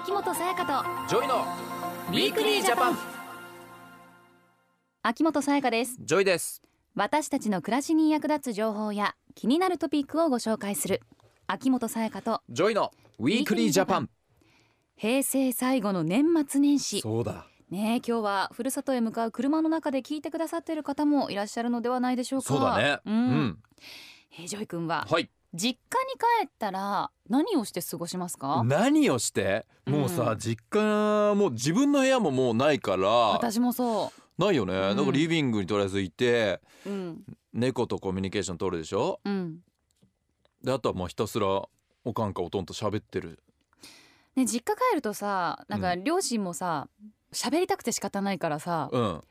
秋元才加とジョイのウィークリージャパン。秋元才加です。ジョイです。私たちの暮らしに役立つ情報や気になるトピックをご紹介する秋元才加とジョイのウィークリージャパン。平成最後の年末年始。そうだ。ねえ今日はふるさとへ向かう車の中で聞いてくださっている方もいらっしゃるのではないでしょうか。そうだね。う、うんん。えージョイ君ははい実家に帰ったら何をして過ごしますか？何をして？もうさ、うん。実家もう自分の部屋ももうないから。私もそないよね、うん。だからリビングにとりあえずいてううん。猫とコミュニケーション取るでしょ？うん。であとはもうひたすらおかんかおとんと喋ってる。ね実家帰るとさなんか両親もさ喋りたくて仕方ないからさ、うん。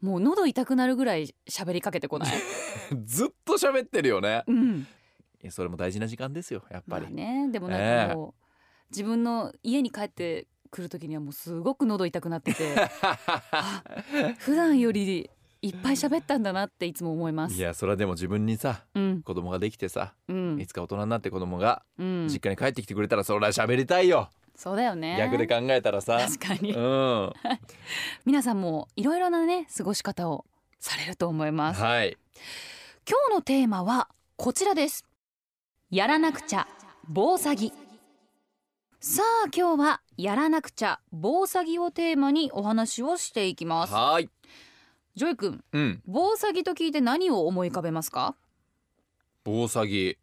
もう喉痛くなるぐらい喋りかけてこない？ずっと喋ってるよね。うんそれも大事な時間ですよやっぱり、まあねでもなんかもう、自分の家に帰ってくる時にはもうすごく喉痛くなってて あ普段よりいっぱい喋ったんだなっていつも思います。いやそれはでも自分にさうん。子供ができてさ、うん。いつか大人になって子供がうん。実家に帰ってきてくれたらそりゃ喋りたいよ、そうだよね。逆で考えたらさ。確かに、うん。皆さんもいろいろなね過ごし方をされると思います。はい。今日のテーマはこちらですやらなくちゃ防詐欺。さあ今日はやらなくちゃ防詐欺をテーマにお話をしていきます。はい。ジョイ君うん。防詐欺と聞いて何を思い浮かべますか？防詐欺。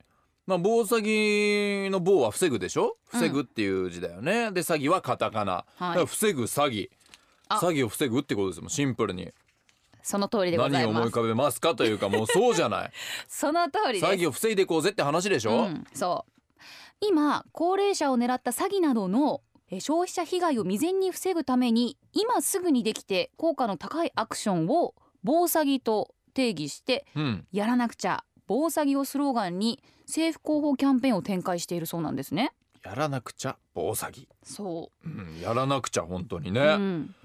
まあ防詐欺の防は防ぐでしょ？うん。防ぐっていう字だよね、で詐欺はカタカナ、だから防ぐ詐欺。あ。詐欺を防ぐってことですもんシンプルにその通りでござ何を思いいます浮かべますかというかもうそうじゃない。その通りです。詐欺を防いでいこうぜって話でしょ、うん、そう。今高齢者を狙った詐欺などのえ消費者被害を未然に防ぐために今すぐにできて効果の高いアクションを防詐欺と定義してうん。やらなくちゃ防詐欺をスローガンに政府広報キャンペーンを展開しているそうなんですね。やらなくちゃ防詐欺、そう。ん、やらなくちゃ本当にう、ね、うん、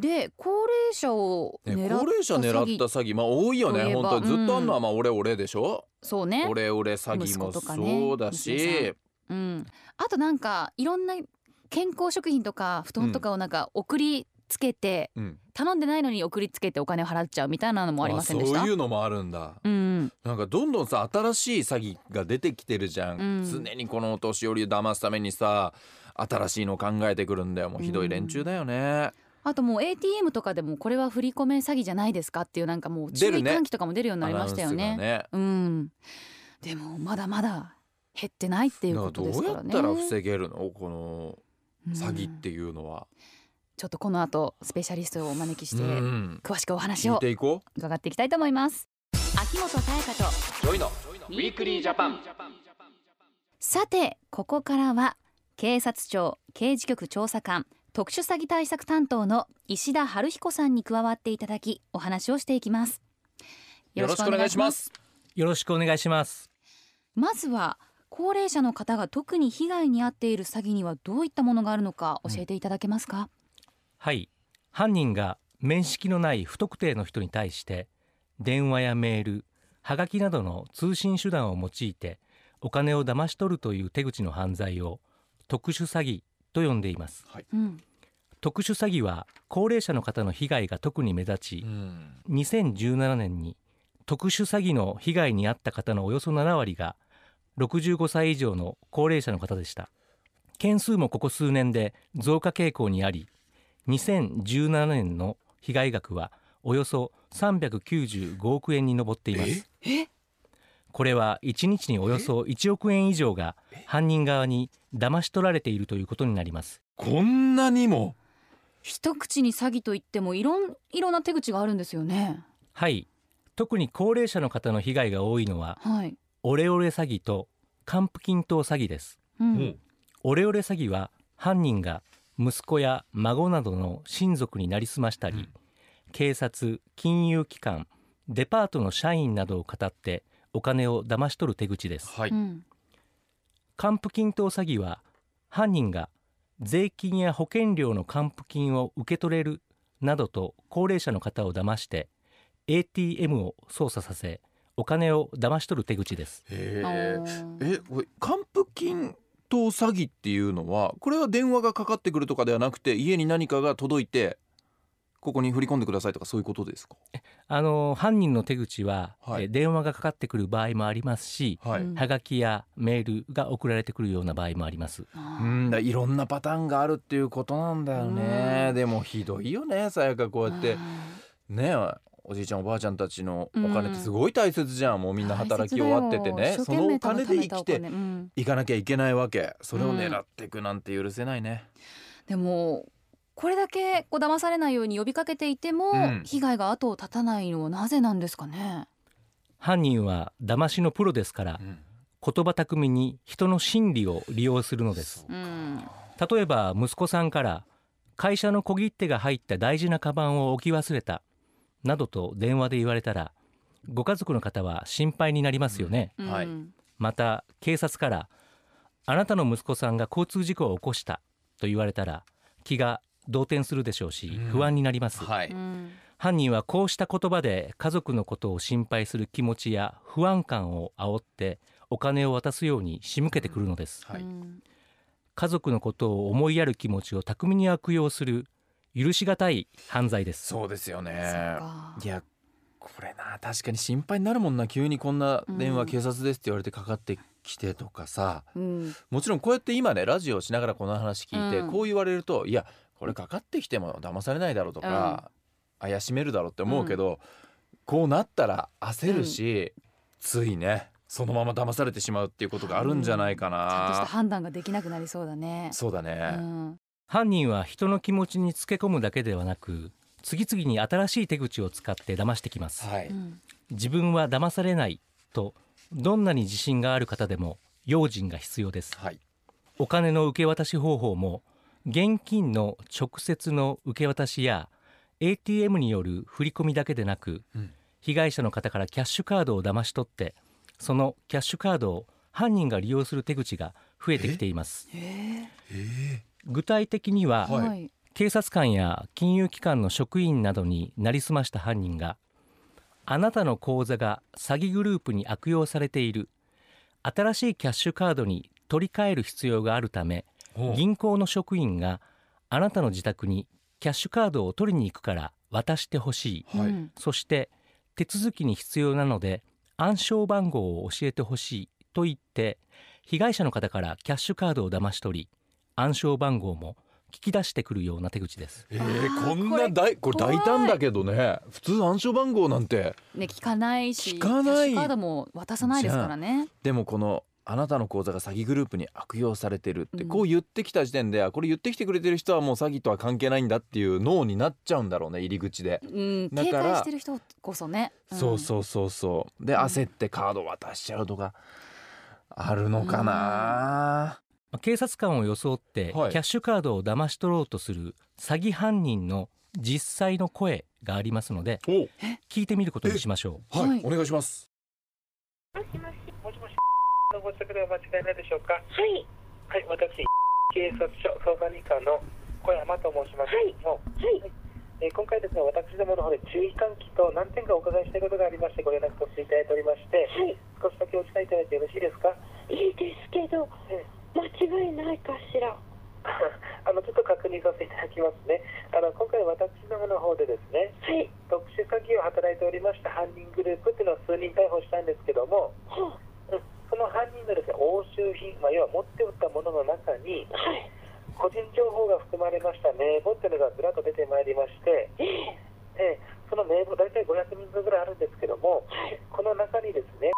で高齢者をね狙った高齢者狙った詐欺まあ多いよね本当にずっとあんのはうんまあオレオレでしょ、そうね。オレオレ詐欺息もそうだ娘し、うん、あとなんかいろんな健康食品とか布団とかをなんか送りつけて、うん、頼んでないのに送りつけてお金を払っちゃうみたいなのもありませんでした？そういうのもあるんだ。うん。なんかどんどんさ新しい詐欺が出てきてるじゃん、うん。常にこのお年寄りを騙すためにさ新しいの考えてくるんだよ。もうひどい連中だよね、あともう ATM とかでもこれは振り込め詐欺じゃないですかっていうなんかもう注意喚起とかも出るようになりましたよね。ね。うん。でもまだまだ減ってないっていうことですからね。やったら防げるの？このうん詐欺っていうのは、ちょっとこの後スペシャリストをお招きしてうん。詳しくお話をていこ伺っていきたいと思います。秋元才加とジョイのウィークリージャパン。さてここからは警察庁刑事局調査官特殊詐欺対策担当の石田春彦さんに加わっていただきお話をしていきます。よろしくお願いします。よろしくお願いします。まずは高齢者の方が特に被害に遭っている詐欺にはどういったものがあるのか教えていただけますか、はい、犯人が面識のない不特定の人に対して電話やメール、はがきなどの通信手段を用いてお金を騙し取るという手口の犯罪を特殊詐欺と呼んでいます。うん。特殊詐欺は高齢者の方の被害が特に目立ちう、ん。2017年に特殊詐欺の被害に遭った方のおよそ7割が65歳以上の高齢者の方でした。件数もここ数年で増加傾向にあり2017年の被害額はおよそ395億円に上っています。え？これは1日におよそ1億円以上が犯人側に騙し取られているということになります。こんなにも？一口に詐欺といってもいろんいろんな手口があるんですよね。はい。特に高齢者の方の被害が多いのははい、オレオレ詐欺と還付金等詐欺です。うん。オレオレ詐欺は犯人が息子や孫などの親族になりすましたり、うん。警察金融機関デパートの社員などを語ってお金を騙し取る手口です。はい、うん。還付金等詐欺は犯人が税金や保険料の還付金を受け取れるなどと高齢者の方を騙して ATM を操作させお金を騙し取る手口です。えー。えこれ還付金盗詐欺っていうのはこれは電話がかかってくるとかではなくて家に何かが届いてここに振り込んでくださいとかそういうことですか？あの犯人の手口は、はい。え電話がかかってくる場合もありますし、はい、うん。はがきやメールが送られてくるような場合もあります。うんだいろんなパターンがあるっていうことなんだよね。うん。でもひどいよねさやかこうやって。ねおじいちゃんおばあちゃんたちのお金ってすごい大切じゃん。もうみんな働き終わっててね。そのお金で生きてうん。いかなきゃいけないわけ。それを狙っていくなんて許せないね、でもこれだけこう騙されないように呼びかけていても、うん。被害が後を絶たないのはなぜなんですかね？犯人は騙しのプロですからうん。言葉巧みに人の心理を利用するのです。うん、例えば息子さんから会社の小切手が入った大事なカバンを置き忘れたなどと電話で言われたらご家族の方は心配になりますよね、うん。はい。また警察からあなたの息子さんが交通事故を起こしたと言われたら気が動転するでしょうしうん。不安になります、はい、うん犯人はこうした言葉で家族のことを心配する気持ちや不安感を煽ってお金を渡すように仕向けてくるのです。はい。うん家族のことを思いやる気持ちを巧みに悪用する許しがたい犯罪です。そうですよね。か。いやこれな確かに心配になるもんな。急にこんな電話うん。警察ですって言われてかかってきてとかさ、うん。もちろんこうやって今ねラジオをしながらこの話聞いて、うん。こう言われるといやこれかかってきても騙されないだろうとか、怪しめるだろうって思うけど、こうなったら焦るし、ついねそのまま騙されてしまうっていうことがあるんじゃないかちゃんとしたな、判断ができなくなりそうだね。そうだね、うん。犯人は人の気持ちにつけ込むだけではなく次々に新しい手口を使って騙してきます。はい、うん。自分は騙されないとどんなに自信がある方でも用心が必要です。はい。お金の受け渡し方法も現金の直接の受け渡しや ATM による振り込みだけでなく、うん。被害者の方からキャッシュカードを騙し取ってそのキャッシュカードを犯人が利用する手口が増えてきています。へええ具体的には、はい。はい警察官や金融機関の職員などになりすました犯人があなたの口座が詐欺グループに悪用されている。新しいキャッシュカードに取り替える必要があるためー銀行の職員があなたの自宅にキャッシュカードを取りに行くから渡してほしい。はい。うん。そして手続きに必要なので暗証番号を教えてほしい。と言って被害者の方からキャッシュカードを騙し取り暗証番号も聞き出してくるような手口です。えあーー、こんな大これ大胆だけどね。普通暗証番号なんて。ね聞かないし聞かない。キャッシュカードも渡さないですからね。でもこのあなたの口座が詐欺グループに悪用されてるってうん。こう言ってきた時点で、あこれ言ってきてくれてる人はもう詐欺とは関係ないんだっていう脳になっちゃうんだろうね入り口で、うんだから警戒してる人こそね。ん。そうそうそうそう。でうん。焦ってカード渡しちゃうとかあるのかな、まあ警察官を装ってキはい。ャッシュカードを騙し取ろうとする詐欺犯人の実際の声がありますのでお聞いてみることにしましょう。はい、はい。お願いします。もしもし。のご着では間違いないでしょうか？はい、はい、私、警察署捜査二課の小山と申します。けれども、はい、えー今回ですね、私どもの方で注意喚起と何点かお伺いしたいことがありまして、ご連絡させていただいておりまして、はい、少しだけお時間いただいてよろしいですか？いいですけど、え間違いないかしら？あのちょっと確認させていただきますね。あの今回私どもの方でですね、はい、特殊詐欺を働いておりました犯人グループっていうのを数人逮捕したんですけども、はうんその犯人のですね押収品、まあ、要は持っておったものの中にあ、はい、個人情報が含まれました名簿っていうのがずらっと出てまいりまして、ええ、えーその名簿大体500人分ぐらいあるんですけどもはい、この中にですね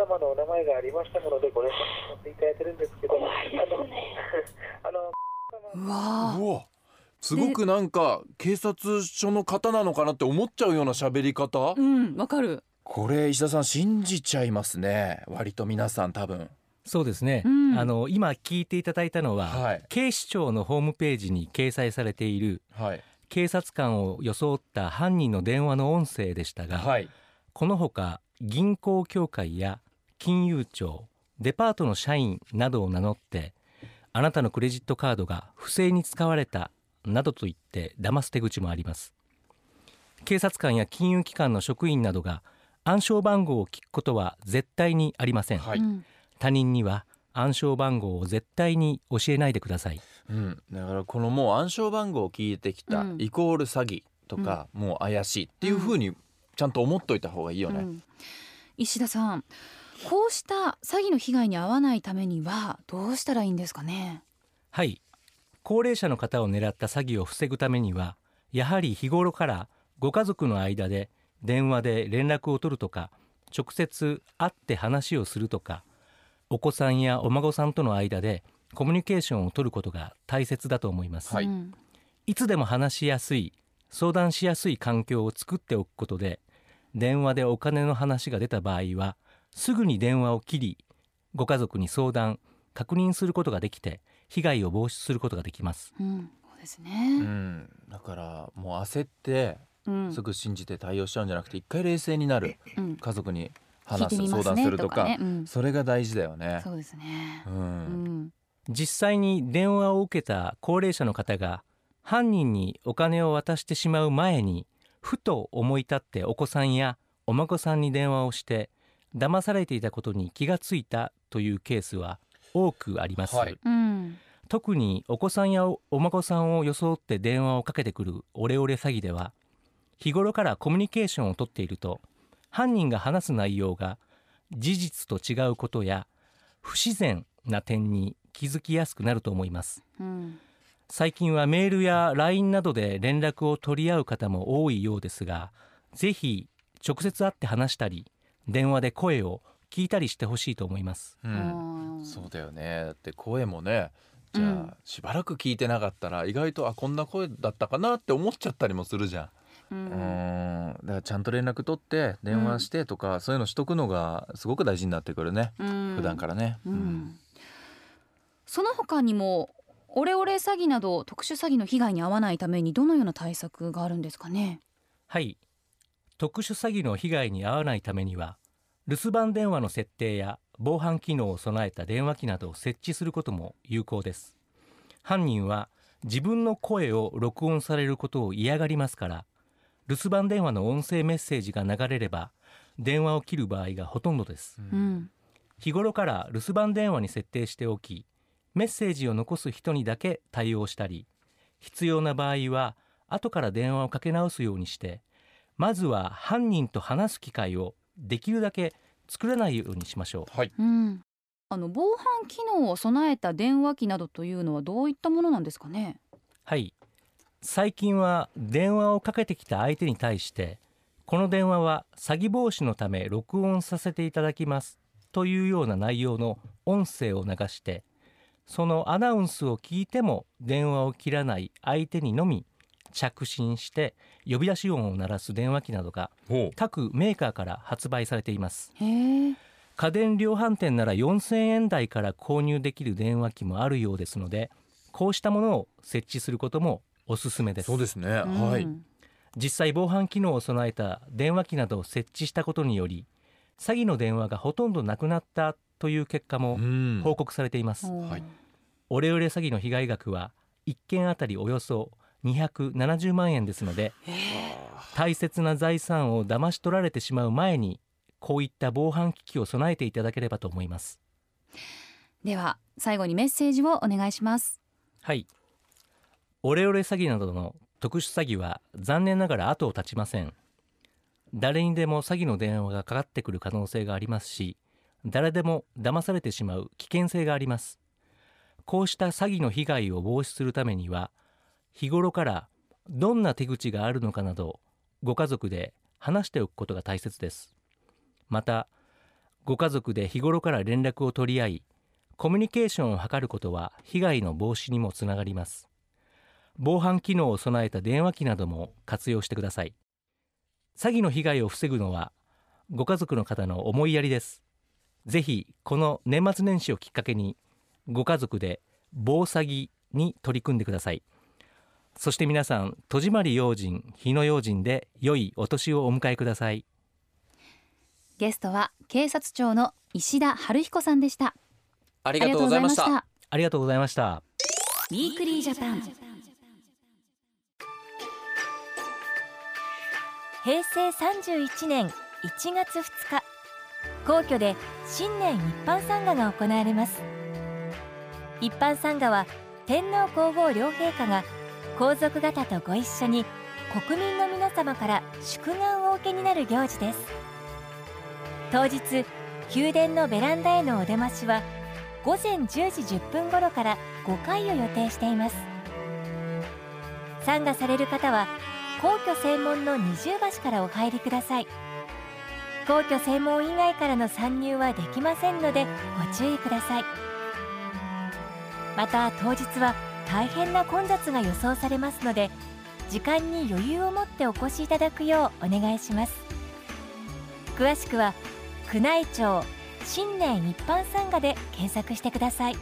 様のお名前がありましたものでご連絡させていただいてるんですけどね。あのうわー。うわ。すごくなんか警察署の方なのかなって思っちゃうような喋り方。うんわかる。これ石田さん信じちゃいますね。割と皆さん多分。そうですね、うん。あの今聞いていただいたのは、はい。警視庁のホームページに掲載されているはい。警察官を装った犯人の電話の音声でしたが、はい。このほか銀行協会や金融庁デパートの社員などを名乗ってあなたのクレジットカードが不正に使われたなどと言って騙す手口もあります。警察官や金融機関の職員などが暗証番号を聞くことは絶対にありません、はい。うん。他人には暗証番号を絶対に教えないでください。うん、だからこのもう暗証番号を聞いてきた、うん。イコール詐欺とか、もう怪しいっていうふうにちゃんと思っといた方がいいよね。うん。石田さんこうした詐欺の被害に遭わないためにはどうしたらいいんですかね？はい。高齢者の方を狙った詐欺を防ぐためにはやはり日頃からご家族の間で電話で連絡を取るとか直接会って話をするとかお子さんやお孫さんとの間でコミュニケーションを取ることが大切だと思います、はい。うん。いつでも話しやすい相談しやすい環境を作っておくことで電話でお金の話が出た場合はすぐに電話を切りご家族に相談確認することができて被害を防止することができます。うん。そうですうね、ん、だからもう焦ってうん。すぐ信じて対応しちゃうんじゃなくて一回冷静になる。うん。家族に聞い話す相てみますね談するとか。ね。うん。それが大事だよね。そうですね。う、うん。ん実際に電話を受けた高齢者の方が犯人にお金を渡してしまう前にふと思い立ってお子さんやお孫さんに電話をして騙されていたことに気がついたというケースは多くあります、はい。うん特にお子さんやお孫さんを装って電話をかけてくるオレオレ詐欺では日頃からコミュニケーションをとっていると犯人が話す内容が事実と違うことや不自然な点に気づきやすくなると思います。うん。最近はメールや LINE などで連絡を取り合う方も多いようですがぜひ直接会って話したり電話で声を聞いたりしてほしいと思います。うん。うんそうだよね。だって声もねじゃあ、うん。しばらく聞いてなかったら意外とあこんな声だったかなって思っちゃったりもするじゃん。ううん。んだからちゃんと連絡取って電話してとか、そういうのしとくのがすごく大事になってくるね、うん。普段からね。うん。その他にもオレオレ詐欺など特殊詐欺の被害に遭わないためにどのような対策があるんですかね？はい。特殊詐欺の被害に遭わないためには留守番電話の設定や防犯機能を備えた電話機などを設置することも有効です。犯人は自分の声を録音されることを嫌がりますから留守番電話の音声メッセージが流れれば電話を切る場合がほとんどです。ううんん。日頃から留守番電話に設定しておきメッセージを残す人にだけ対応したり必要な場合は後から電話をかけ直すようにしてまずは犯人と話す機会をできるだけ作らないようにしましょう。はい、うん。あの防犯機能を備えた電話機などというのはどういったものなんですかね？はい最近は電話をかけてきた相手に対してこの電話は詐欺防止のため録音させていただきますというような内容の音声を流してそのアナウンスを聞いても電話を切らない相手にのみ着信して呼び出し音を鳴らす電話機などがほ各メーカーから発売されています。家電量販店なら4000円台から購入できる電話機もあるようですのでこうしたものを設置することもおすすめです。そうですね、はい。実際防犯機能を備えた電話機などを設置したことにより詐欺の電話がほとんどなくなったという結果もうん。報告されています、はい。オレオレ詐欺の被害額は1件あたりおよそ270万円ですので大切な財産を騙し取られてしまう前にこういった防犯機器を備えていただければと思います。では最後にメッセージをお願いします。はいオレオレ詐欺などの特殊詐欺は残念ながら後を絶ちません。誰にでも詐欺の電話がかかってくる可能性がありますし誰でも騙されてしまう危険性があります。こうした詐欺の被害を防止するためには日頃からどんな手口があるのかなどご家族で話しておくことが大切です。またご家族で日頃から連絡を取り合いコミュニケーションを図ることは被害の防止にもつながります。防犯機能を備えた電話機なども活用してください。詐欺の被害を防ぐのはご家族の方の思いやりです。ぜひこの年末年始をきっかけにご家族で防詐欺に取り組んでください。そして皆さん戸締まり用心日の用心で良いお年をお迎えください。ゲストは警察庁の石田春彦さんでした。あありがとうございました。ありがとうございました。ウィークリージャパン平成31年1月2日。皇居で新年一般参賀が行われます。一般参賀は天皇皇后両陛下が皇族方とご一緒に国民の皆様から祝賀をお受けになる行事です。当日宮殿のベランダへのお出ましは午前10時10分頃から5回を予定しています。参賀される方は皇居正門の二重橋からお入りください。皇居正門以外からの参入はできませんのでご注意ください。また当日は大変な混雑が予想されますので時間に余裕を持ってお越しいただくようお願いします。詳しくは宮内庁新年一般参賀で検索してください。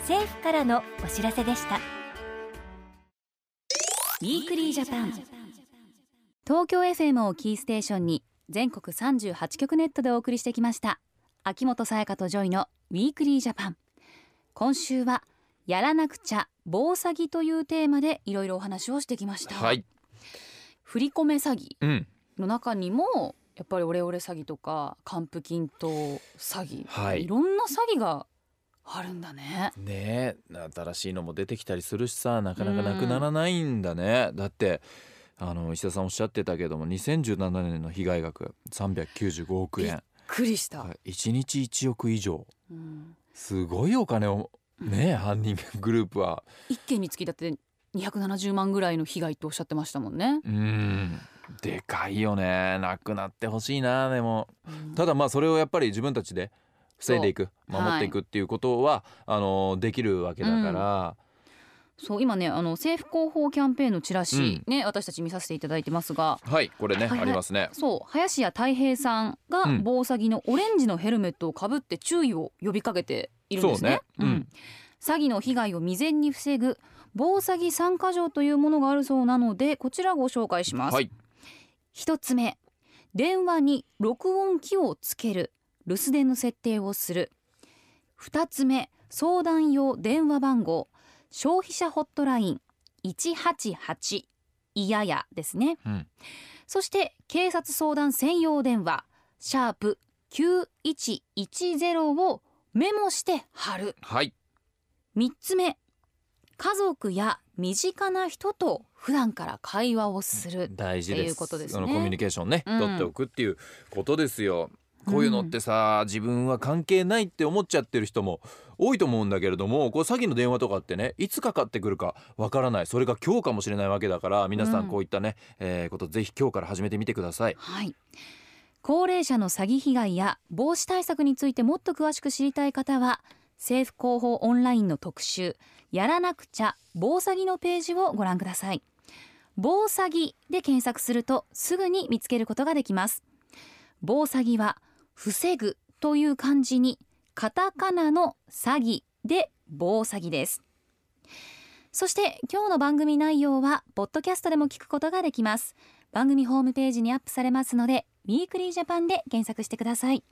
政府からのお知らせでした。ウィークリージャパン。東京 FM をキーステーションに全国38局ネットでお送りしてきました。秋元才加とジョイのウィークリージャパン。今週はやらなくちゃ防詐欺というテーマでいろいろお話をしてきました、はい、振り込め詐欺うん、の中にもやっぱりオレオレ詐欺とか還付金と詐欺、はい。いろんな詐欺があるんだね。ねえ新しいのも出てきたりするしさなかなかなくならないんだね、だってあの石田さんおっしゃってたけども2017年の被害額395億円。びっくりした、はい1日1億以上。うん。すごいお金をね犯人グループは。一件につきだって270万ぐらいの被害とおっしゃってましたもんね、うん。でかいよね。なくなってほしいなでも。うん。ただまあそれをやっぱり自分たちで防いでいく守っていくっていうことは、あのできるわけだから、そう今ねあの政府広報キャンペーンのチラシ、ね私たち見させていただいてますが。はいこれね、はいはい。ありますね。そう林家太平さんがうん。防詐欺のオレンジのヘルメットをかぶって注意を呼びかけているんですね。ね。うん。詐欺の被害を未然に防ぐ防詐欺参加条というものがあるそうなのでこちらご紹介します、はい。一つ目。電話に録音機をつける留守電の設定をする。二つ目相談用電話番号。消費者ホットライン188いややですね、うん。そして警察相談専用電話。シャープ9110をメモして貼る。はい。3つ目家族や身近な人と普段から会話をする。大事です。いうことですね。コミュニケーションね、うん。取っておくっていうことですよこういうのってさ、自分は関係ないって思っちゃってる人も多いと思うんだけれどもこう詐欺の電話とかってねいつかかってくるかわからない。それが今日かもしれないわけだから皆さうんん。こういったね、えーことぜひ今日から始めてみてください。はい。高齢者の詐欺被害や防止対策についてもっと詳しく知りたい方は政府広報オンラインの特集やらなくちゃ防詐欺のページをご覧ください。防詐欺で検索するとすぐに見つけることができます。防詐欺は防ぐという漢字にカタカナの詐欺で防詐欺です。そして今日の番組内容はポッドキャストでも聞くことができます。番組ホームページにアップされますのでウィークリージャパンで検索してください。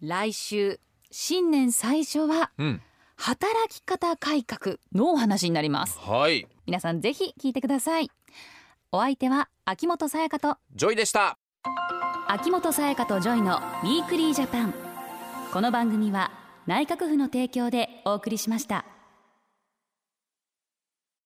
来週新年最初はうん、働き方改革のお話になります。はい。皆さんぜひ聞いてください。お相手は秋元才加とジョイでした秋元才加とジョイのウィークリージャパンこの番組は内閣府の提供でお送りしました。